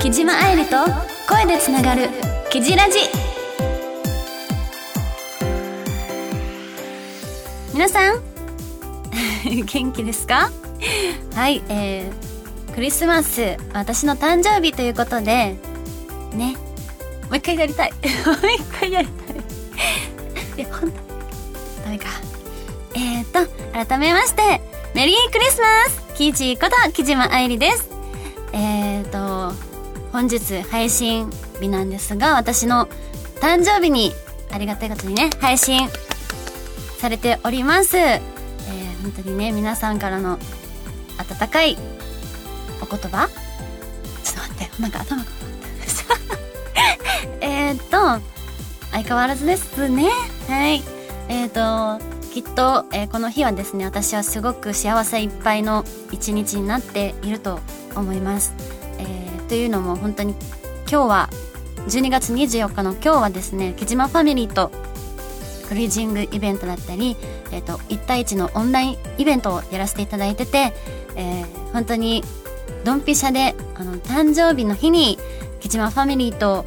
木島愛理と声でつながる「キジラジ」皆さん 元気ですか？はいえー、クリスマス私の誕生日ということでねもう一回やりたい。もう一回やりたい。いやほんとダメかえーと改めましてメリークリスマス。キジこと木島愛理です。えーと本日配信日なんですが私の誕生日にありがたいことにね配信されております、えー、本当にね皆さんからの温かいお言葉。ちょっと待ってなんか頭が えっと相変わらずですね。はい。えっ、ー、ときっと、えー、この日はですね私はすごく幸せいっぱいの一日になっていると思います、えー、というのも本当に今日は12月24日の今日はですね木島ファミリーとグリージングイベントだったり、えーと、1対1のオンラインイベントをやらせていただいてて、えー、本当にドンピシャであの誕生日の日に木島ファミリーと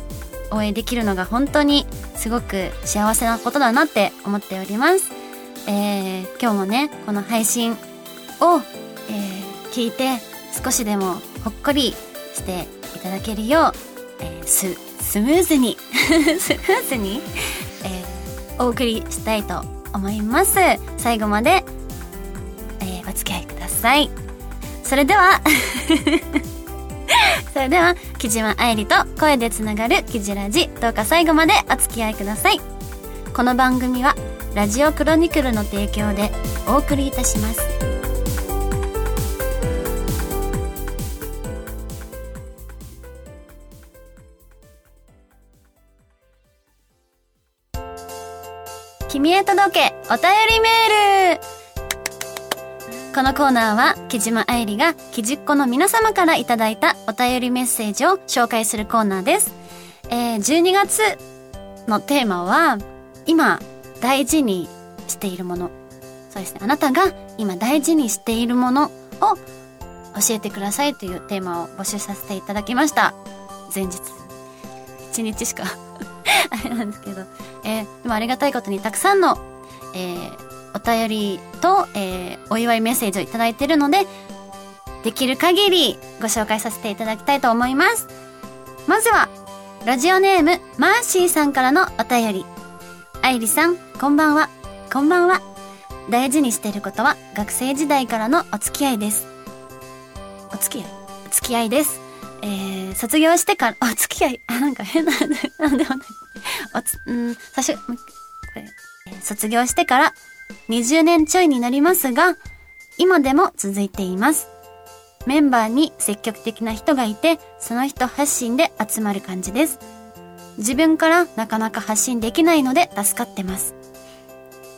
応援できるのが本当にすごく幸せなことだなって思っております。えー、今日もねこの配信を、えー、聞いて少しでもほっこりしていただけるよう、えー、ススムーズに スムーズに、えー、お送りしたいと思います。最後まで、えー、お付き合いください。それでは それでは木島愛理と声でつながるキジラジどうか最後までお付き合いください。この番組はラジオクロニクルの提供でお送りいたします君へ届けお便りメールこのコーナーは木島愛理が木じっ子の皆様からいただいたお便りメッセージを紹介するコーナーです。えー、12月のテーマは今大事にしているもの。そうですね。あなたが今大事にしているものを教えてくださいというテーマを募集させていただきました。前日。一日しか あれなんですけど。えー、でもありがたいことにたくさんの、えー、お便りと、えー、お祝いメッセージをいただいているので、できる限りご紹介させていただきたいと思います。まずは、ラジオネーム、マーシーさんからのお便り。愛理さん、こんばんは。こんばんは。大事にしていることは学生時代からのお付き合いです。お付き合い？お付き合いです。えー、卒業してから、お付き合い、あ、なんか変な、なんでもない。おつ、うん、最初、これ、卒業してから20年ちょいになりますが、今でも続いています。メンバーに積極的な人がいて、その人発信で集まる感じです。自分からなかなか発信できないので助かってます。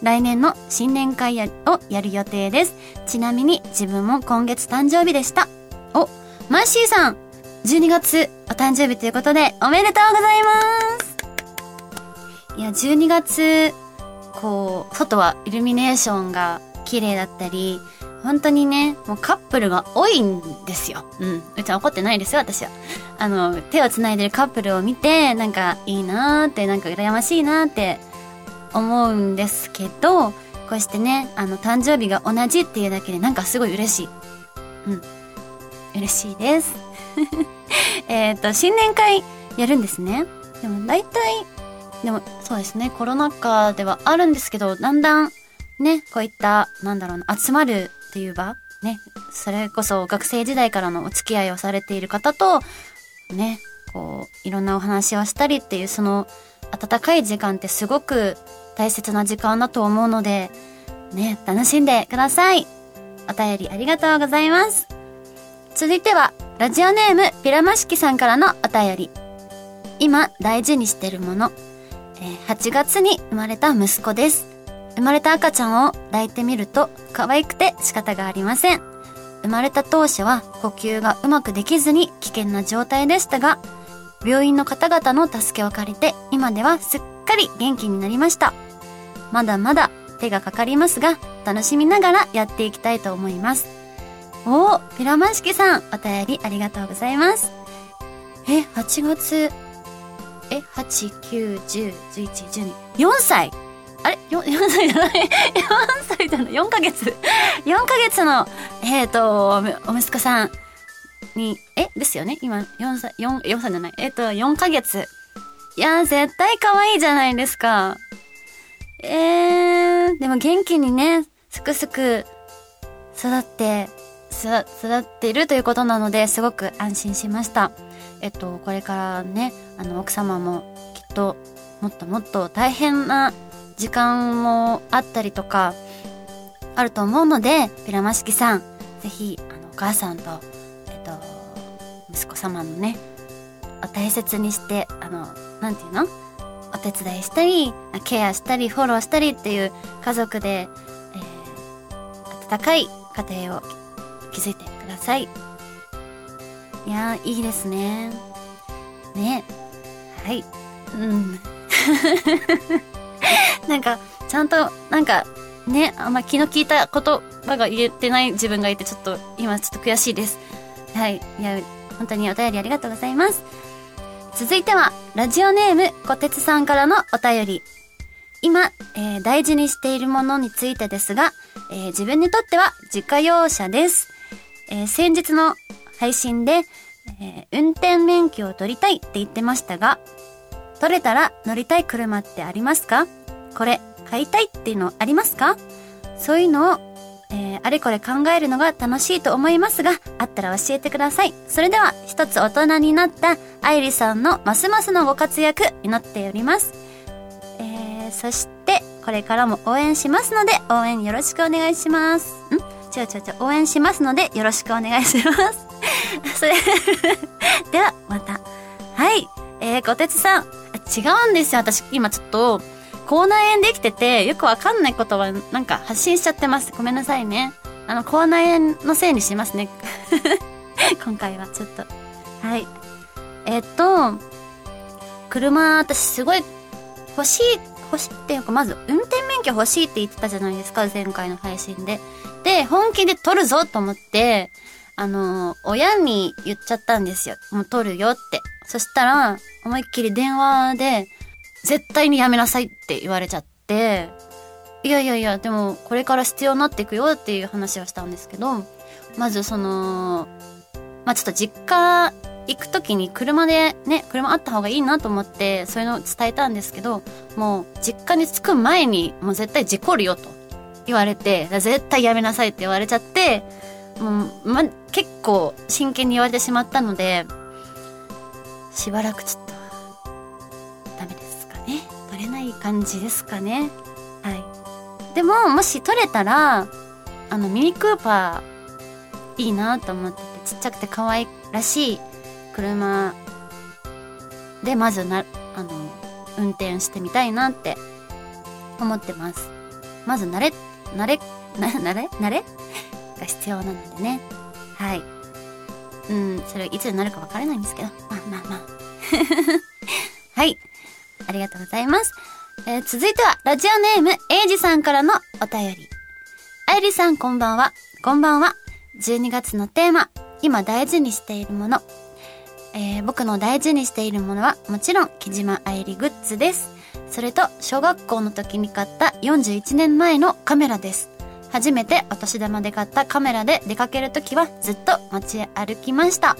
来年の新年会をやる予定です。ちなみに自分も今月誕生日でした。お、マッシーさん !12 月お誕生日ということでおめでとうございますいや、12月、こう、外はイルミネーションが綺麗だったり、本当にね、もうカップルが多いんですよ。うん。うちは怒ってないですよ、私は。あの、手を繋いでるカップルを見て、なんかいいなーって、なんか羨ましいなーって思うんですけど、こうしてね、あの、誕生日が同じっていうだけでなんかすごい嬉しい。うん。嬉しいです。えっと、新年会やるんですね。でも大体、でもそうですね、コロナ禍ではあるんですけど、だんだんね、こういった、なんだろうな、集まるっていう場？ね、それこそ学生時代からのお付き合いをされている方と、ね、こう、いろんなお話をしたりっていう、その、温かい時間ってすごく大切な時間だと思うので、ね、楽しんでください。お便りありがとうございます。続いては、ラジオネーム、ピラマシキさんからのお便り。今、大事にしてるもの。え、8月に生まれた息子です。生まれた赤ちゃんを抱いてみると可愛くて仕方がありません。生まれた当初は呼吸がうまくできずに危険な状態でしたが、病院の方々の助けを借りて今ではすっかり元気になりました。まだまだ手がかかりますが、楽しみながらやっていきたいと思います。おー、ピラマンシキさん、お便りありがとうございます。え、8月、え、8、9、10、11、12、4歳あれ ?4、歳 じゃない ?4 歳じゃない ?4 ヶ月 ?4 ヶ月の、えっ、ー、と、お息子さんに、え？ですよね？今、4歳、4、4歳じゃないえっ、ー、と、4ヶ月。いや、絶対可愛いじゃないですか。えー、でも元気にね、すくすく育って、育っているということなので、すごく安心しました。えっと、これからね、あの、奥様もきっと、もっともっと大変な時間もあったりとか、あると思うので、ピラマシキさん、ぜひ、あの、お母さんと、えっと、息子様のね、お大切にして、あの、なんていうの？お手伝いしたり、ケアしたり、フォローしたりっていう家族で、えー、温かい家庭を築いてください。いやいいですね。ね。はい。うん。なんか、ちゃんと、なんか、ね、あんま気の利いた言葉が言えてない自分がいて、ちょっと、今ちょっと悔しいです。はい。いや、本当にお便りありがとうございます。続いては、ラジオネーム、こてつさんからのお便り。今、えー、大事にしているものについてですが、えー、自分にとっては自家用車です。えー、先日の配信で、え運転免許を取りたいって言ってましたが、取れたら乗りたい車ってありますか？これ買いたいっていうのありますか？そういうのを、えー、あれこれ考えるのが楽しいと思いますが、あったら教えてください。それでは、一つ大人になった愛理さんのますますのご活躍祈っております。えー、そして、これからも応援しますので、応援よろしくお願いします。ん？違う違う違う、応援しますので、よろしくお願いします。それでは、また。はい。えー、こてつさん。違うんですよ。私、今ちょっと、口内炎できてて、よくわかんないことは、なんか発信しちゃってます。ごめんなさいね。あの、口内炎のせいにしますね。今回はちょっと。はい。えっと、車、私すごい欲しい、欲しいっていうか、まず運転免許欲しいって言ってたじゃないですか、前回の配信で。で、本気で取るぞと思って、あの、親に言っちゃったんですよ。もう取るよって。そしたら、思いっきり電話で、絶対にやめなさいって言われちゃって、いやいやいや、でもこれから必要になっていくよっていう話をしたんですけど、まずその、まあちょっと実家行く時に車でね、車あった方がいいなと思って、そういうのを伝えたんですけど、もう実家に着く前にもう絶対事故るよと言われて、絶対やめなさいって言われちゃって、もう、ま、結構真剣に言われてしまったので、しばらくちょっ感じですかね。はい。でも、もし取れたら、あの、ミニクーパー、いいなと思ってて、ちっちゃくて可愛らしい車で、まずな、あの、運転してみたいなって思ってます。まず慣れ、慣れ、な、慣れ慣れ？が必要なのでね。はい。うん、それいつになるかわからないんですけど。まあまあまあ。はい。ありがとうございます。えー、続いては、ラジオネーム、エイジさんからのお便り。あゆりさんこんばんは。こんばんは。12月のテーマ、今大事にしているもの。えー、僕の大事にしているものは、もちろん、木島愛理グッズです。それと、小学校の時に買った41年前のカメラです。初めてお年玉で買ったカメラで出かけるときはずっと街へ歩きました。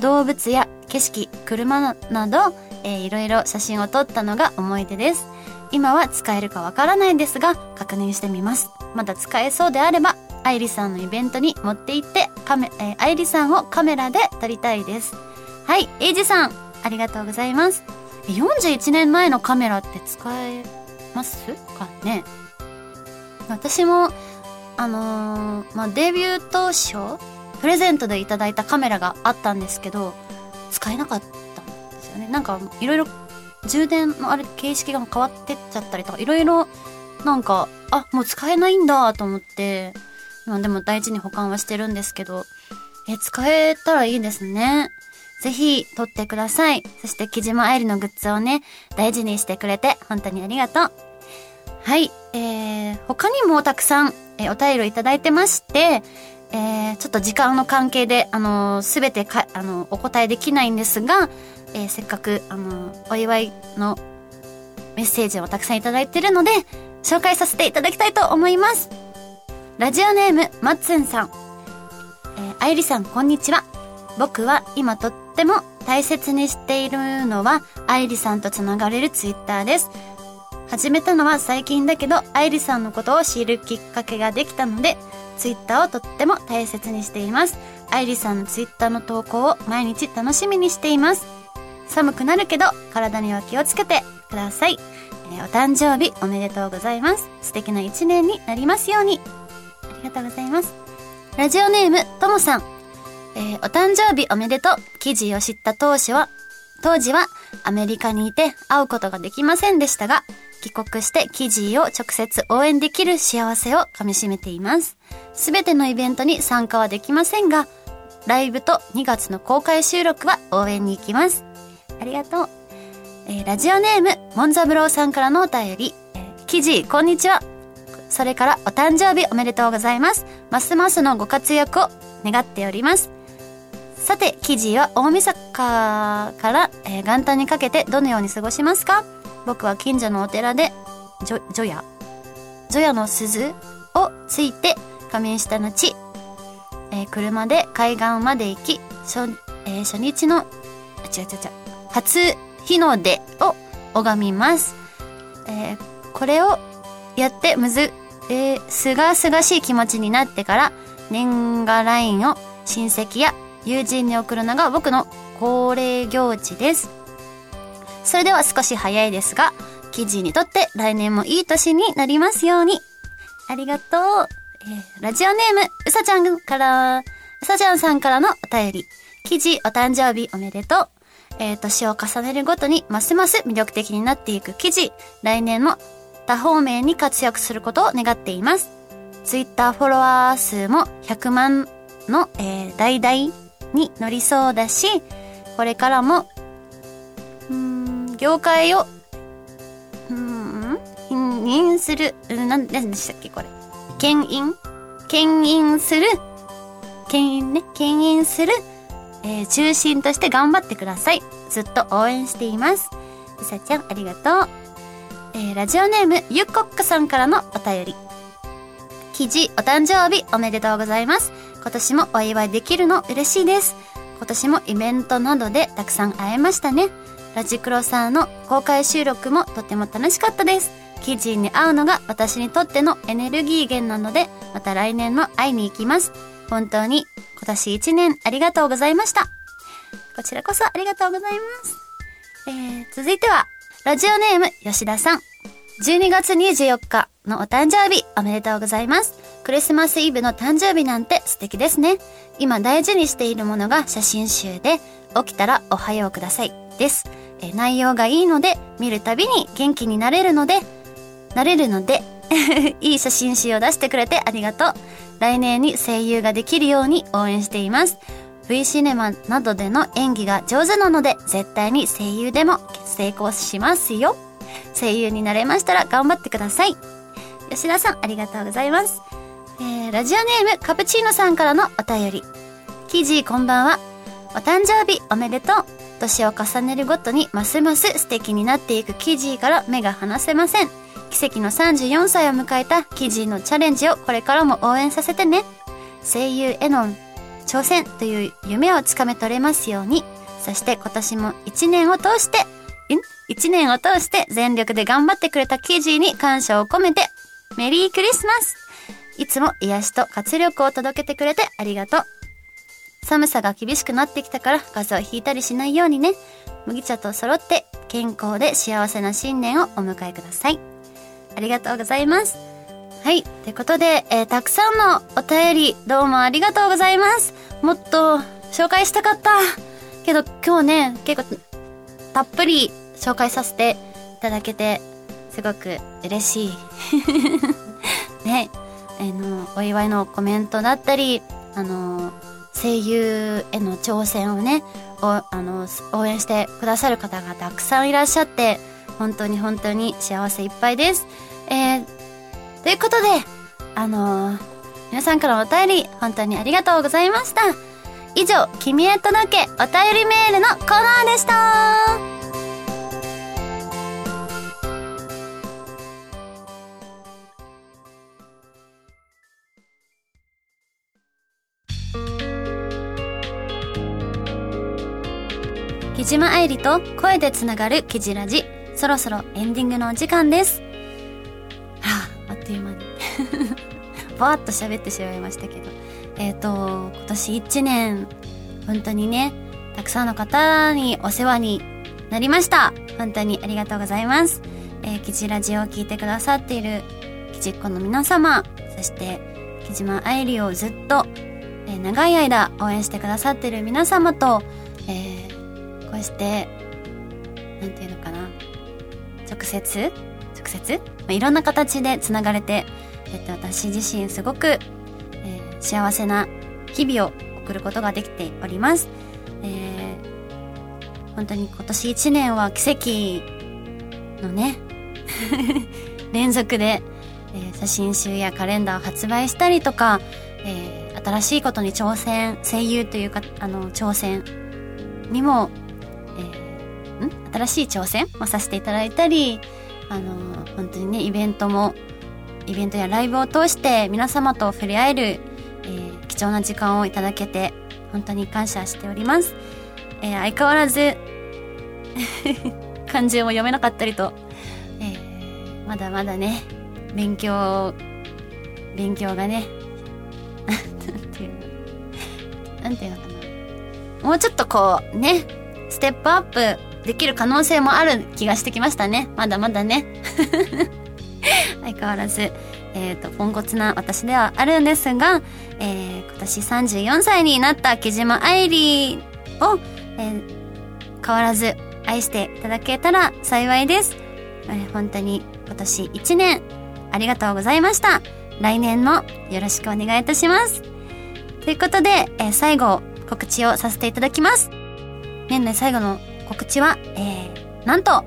動物や景色、車など、えー、いろいろ写真を撮ったのが思い出です。今は使えるかわからないですが、確認してみます。まだ使えそうであれば、愛理さんのイベントに持って行って、カメ、えー、愛理さんをカメラで撮りたいです。はい、エイジさん、ありがとうございます。41年前のカメラって使えますかね？私も、あのー、まあ、デビュー当初、プレゼントでいただいたカメラがあったんですけど、使えなかったんですよね。なんか、いろいろ充電のあれ、形式が変わってっちゃったりとか、いろいろ、なんか、あ、もう使えないんだと思って、まあでも大事に保管はしてるんですけど、え、使えたらいいですね。ぜひ、撮ってください。そして、木島愛理のグッズをね、大事にしてくれて、本当にありがとう。はい、えー、他にもたくさん、え、お便りをいただいてまして、えー、ちょっと時間の関係で、あのす、べてか、あのお答えできないんですが、えー、せっかく、あのお祝いのメッセージをたくさんいただいてるので、紹介させていただきたいと思います。ラジオネーム、まっつんさん。えー、あゆりさん、こんにちは。僕は今とっても大切にしているのは、愛理さんと繋がれるツイッターです。始めたのは最近だけど、愛理さんのことを知るきっかけができたので、ツイッターをとっても大切にしています。愛理さんのツイッターの投稿を毎日楽しみにしています。寒くなるけど、体には気をつけてください。えー、お誕生日おめでとうございます。素敵な一年になりますように。ありがとうございます。ラジオネーム、ともさん。えー、お誕生日おめでとう。記事を知った当初は、当時はアメリカにいて会うことができませんでしたが、帰国して記事を直接応援できる幸せをかみしめています。すべてのイベントに参加はできませんが、ライブと2月の公開収録は応援に行きます。ありがとう。えー、ラジオネーム、モンザブローさんからのお便り、えー、記事、こんにちは。それからお誕生日おめでとうございます。ますますのご活躍を願っております。さて、記事は大晦日から、え、元旦にかけてどのように過ごしますか？僕は近所のお寺で、除夜除夜の鈴をついて仮眠した後、えー、車で海岸まで行き、初,、えー、初日の、違う違う違う、初日の出を拝みます。えー、これをやってむず、えー、すがすがしい気持ちになってから、年賀ラインを親戚や友人に送るのが僕の恒例行事です。それでは少し早いですが、記事にとって来年もいい年になりますように。ありがとう。えー、ラジオネーム、うさちゃんから、うさちゃんさんからのお便り。記事お誕生日おめでとう。えー、年を重ねるごとにますます魅力的になっていく記事。来年も多方面に活躍することを願っています。ツイッターフォロワー数も100万の、えー、大々に乗りそうだし、これからも、業界を、うん、牽引する、なんでしたっけ、これ。牽引？牽引する、牽引ね、牽引する、えー、中心として頑張ってください。ずっと応援しています。うさちゃん、ありがとう。えー、ラジオネーム、ゆっこっかさんからのお便り。記事、お誕生日おめでとうございます。今年もお祝いできるの嬉しいです。今年もイベントなどでたくさん会えましたね。ラジクロさんの公開収録もとても楽しかったです。記事に会うのが私にとってのエネルギー源なので、また来年も会いに行きます。本当に今年1年ありがとうございました。こちらこそありがとうございます。えー、続いては、ラジオネーム吉田さん。12月24日のお誕生日おめでとうございます。クリスマスイブの誕生日なんて素敵ですね。今大事にしているものが写真集で、起きたらおはようくださいです。え内容がいいので、見るたびに元気になれるので、なれるので いい写真集を出してくれてありがとう。来年に声優ができるように応援しています。V シネマなどでの演技が上手なので、絶対に声優でも成功しますよ。声優になれましたら頑張ってください。吉田さん、ありがとうございます。えー、ラジオネーム、カプチーノさんからのお便り。キジこんばんは。お誕生日おめでとう。年を重ねるごとにますます素敵になっていくキジーから目が離せません。奇跡の34歳を迎えたキジーのチャレンジをこれからも応援させてね。声優への挑戦という夢をつかめ取れますように。そして今年も一年を通して、一年を通して全力で頑張ってくれたキジーに感謝を込めて、メリークリスマスいつも癒しと活力を届けてくれてありがとう。寒さが厳しくなってきたから風邪をひいたりしないようにね。麦茶と揃って健康で幸せな新年をお迎えください。ありがとうございます。はい。ということで、えー、たくさんのお便りどうもありがとうございます。もっと紹介したかった。けど今日ね、結構たっぷり紹介させていただけて、すごく嬉しい。ね、あの、お祝いのコメントだったり、あの、声優への挑戦をね、あの応援してくださる方がたくさんいらっしゃって、本当に本当に幸せいっぱいです。えー、ということで、あのー、皆さんからのお便り、本当にありがとうございました。以上、君へ届けお便りメールのコーナーでした。島愛理と声でつながるキジラジ。そろそろエンディングのお時間です。はあ、あっという間に。バーッと喋ってしまいましたけど。えっ、ー、と、今年1年、本当にね、たくさんの方にお世話になりました。本当にありがとうございます。えー、キジラジを聞いてくださっているキジっ子の皆様、そして、木島愛理をずっと、えー、長い間応援してくださっている皆様と、えーこうして、なんていうのかな。直接？直接、まあ、いろんな形で繋がれて、えっと、私自身すごく、えー、幸せな日々を送ることができております。えー、本当に今年1年は奇跡のね、連続で、えー、写真集やカレンダーを発売したりとか、えー、新しいことに挑戦、声優というか、あの、挑戦にも新しい挑戦をさせていただいたり、あの、本当にね、イベントも、イベントやライブを通して皆様と触れ合える、えー、貴重な時間をいただけて、本当に感謝しております。えー、相変わらず 漢字も読めなかったりと、えー、まだまだね、勉強、勉強がね、なんていう、なんていうのかな。もうちょっとこう、ね、ステップアップできる可能性もある気がしてきましたね。まだまだね。相変わらず、えっ、ー、と、ポンコツな私ではあるんですが、えー、今年34歳になった木島愛理を、えー、変わらず愛していただけたら幸いです。えー、本当に今年1年ありがとうございました。来年もよろしくお願いいたします。ということで、えー、最後告知をさせていただきます。年内最後の告知は、えー、なんと、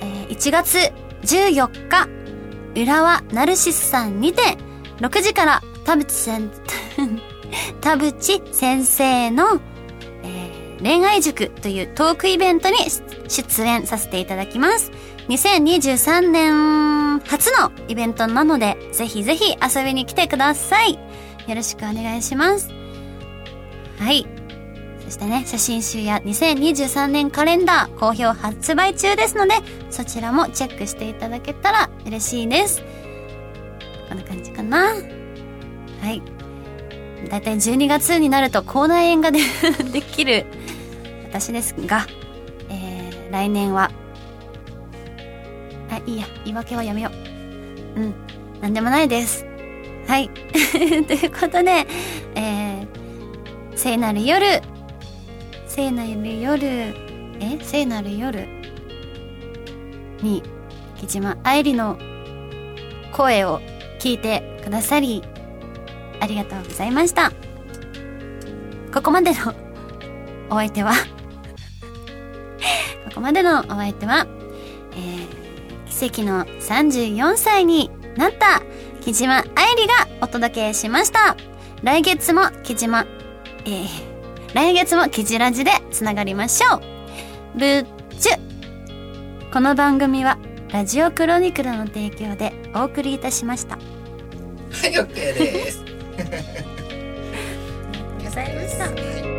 えー、1月14日、浦和ナルシスさんにて、6時から田淵先、田淵先生の、えー、恋愛塾というトークイベントに出演させていただきます。2023年初のイベントなので、ぜひぜひ遊びに来てください。よろしくお願いします。はい。そしてね、写真集や2023年カレンダー好評発売中ですので、そちらもチェックしていただけたら嬉しいです。こんな感じかな。はい。だいたい12月になると口内炎がで できる私ですが、えー、来年は、あ、いいや、言い訳はやめよう。うん、なんでもないです。はい。ということで、えー、聖なる夜、聖なる夜え？聖なる夜に木島愛理の声を聞いてくださりありがとうございました。ここまでのお相手は ここまでのお相手は、えー、奇跡の34歳になった木島愛理がお届けしました。来月も木島えー来月もキジラジでつながりましょう。ぶっちゅこの番組はラジオクロニクルの提供でお送りいたしました。はい、OK です。ありがとうございました。